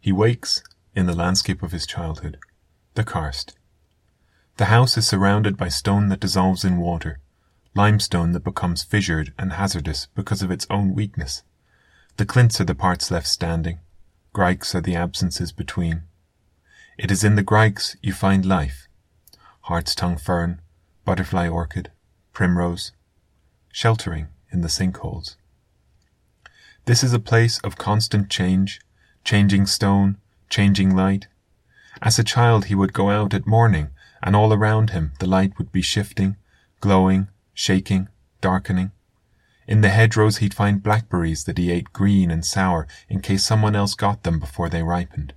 He wakes in the landscape of his childhood, the karst. The house is surrounded by stone that dissolves in water, limestone that becomes fissured and hazardous because of its own weakness. The clints are the parts left standing, grikes are the absences between. It is in the grikes you find life hart's tongue fern, butterfly orchid, primrose, sheltering in the sinkholes. This is a place of constant change, changing stone, changing light. As a child, he would go out at morning, and all around him the light would be shifting, glowing, shaking, darkening. In the hedgerows, he'd find blackberries that he ate green and sour in case someone else got them before they ripened.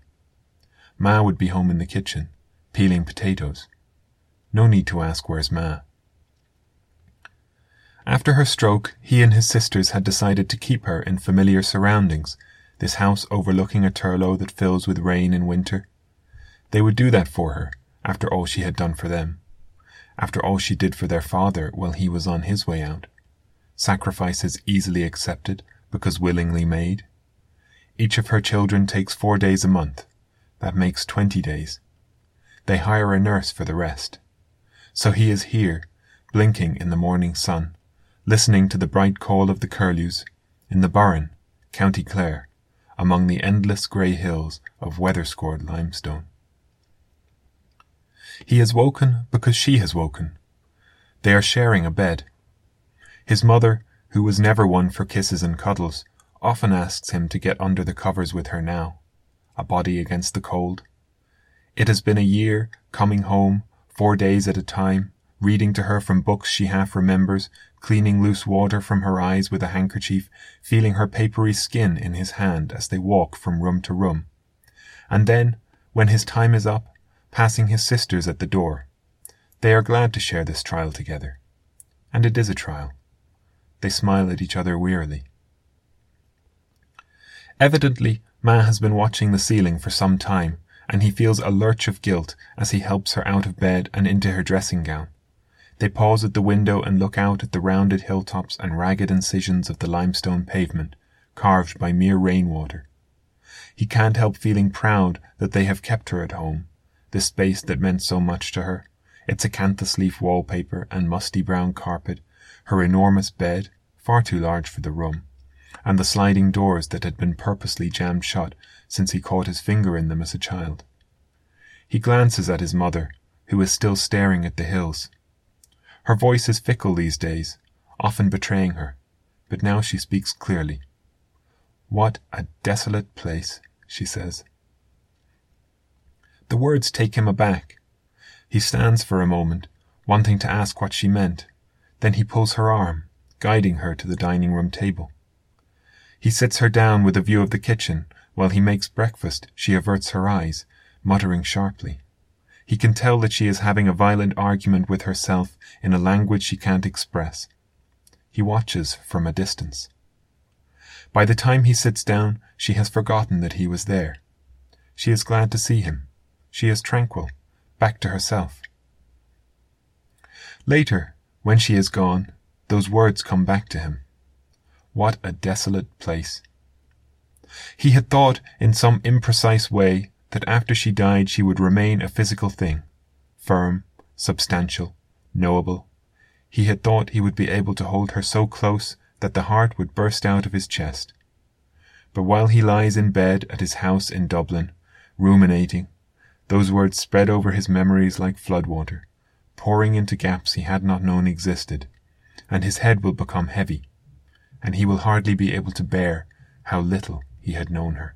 Ma would be home in the kitchen, peeling potatoes. No need to ask where's Ma. After her stroke, he and his sisters had decided to keep her in familiar surroundings, this house overlooking a turlough that fills with rain in winter. They would do that for her, after all she had done for them, after all she did for their father while he was on his way out. Sacrifices easily accepted because willingly made. Each of her children takes four days a month. That makes twenty days. They hire a nurse for the rest. So he is here, blinking in the morning sun, listening to the bright call of the curlews, in the Burren, County Clare, among the endless grey hills of weather-scored limestone. He has woken because she has woken. They are sharing a bed. His mother, who was never one for kisses and cuddles, often asks him to get under the covers with her now, a body against the cold. It has been a year, coming home, four days at a time, reading to her from books she half remembers, cleaning loose water from her eyes with a handkerchief, feeling her papery skin in his hand as they walk from room to room. And then, when his time is up, passing his sisters at the door. They are glad to share this trial together. And it is a trial. They smile at each other wearily. Evidently, Ma has been watching the ceiling for some time, and he feels a lurch of guilt as he helps her out of bed and into her dressing gown. They pause at the window and look out at the rounded hilltops and ragged incisions of the limestone pavement, carved by mere rainwater. He can't help feeling proud that they have kept her at home, this space that meant so much to her, its acanthus leaf wallpaper and musty brown carpet, her enormous bed, far too large for the room, and the sliding doors that had been purposely jammed shut since he caught his finger in them as a child. He glances at his mother, who is still staring at the hills. Her voice is fickle these days, often betraying her, but now she speaks clearly. What a desolate place, she says. The words take him aback. He stands for a moment, wanting to ask what she meant. Then he pulls her arm, guiding her to the dining room table. He sits her down with a view of the kitchen. While he makes breakfast, she averts her eyes, muttering sharply. He can tell that she is having a violent argument with herself in a language she can't express. He watches from a distance. By the time he sits down, she has forgotten that he was there. She is glad to see him. She is tranquil, back to herself. Later, when she is gone, those words come back to him. What a desolate place. He had thought in some imprecise way that after she died she would remain a physical thing, firm, substantial, knowable. He had thought he would be able to hold her so close that the heart would burst out of his chest. But while he lies in bed at his house in Dublin, ruminating, those words spread over his memories like floodwater, pouring into gaps he had not known existed, and his head will become heavy, and he will hardly be able to bear how little he had known her.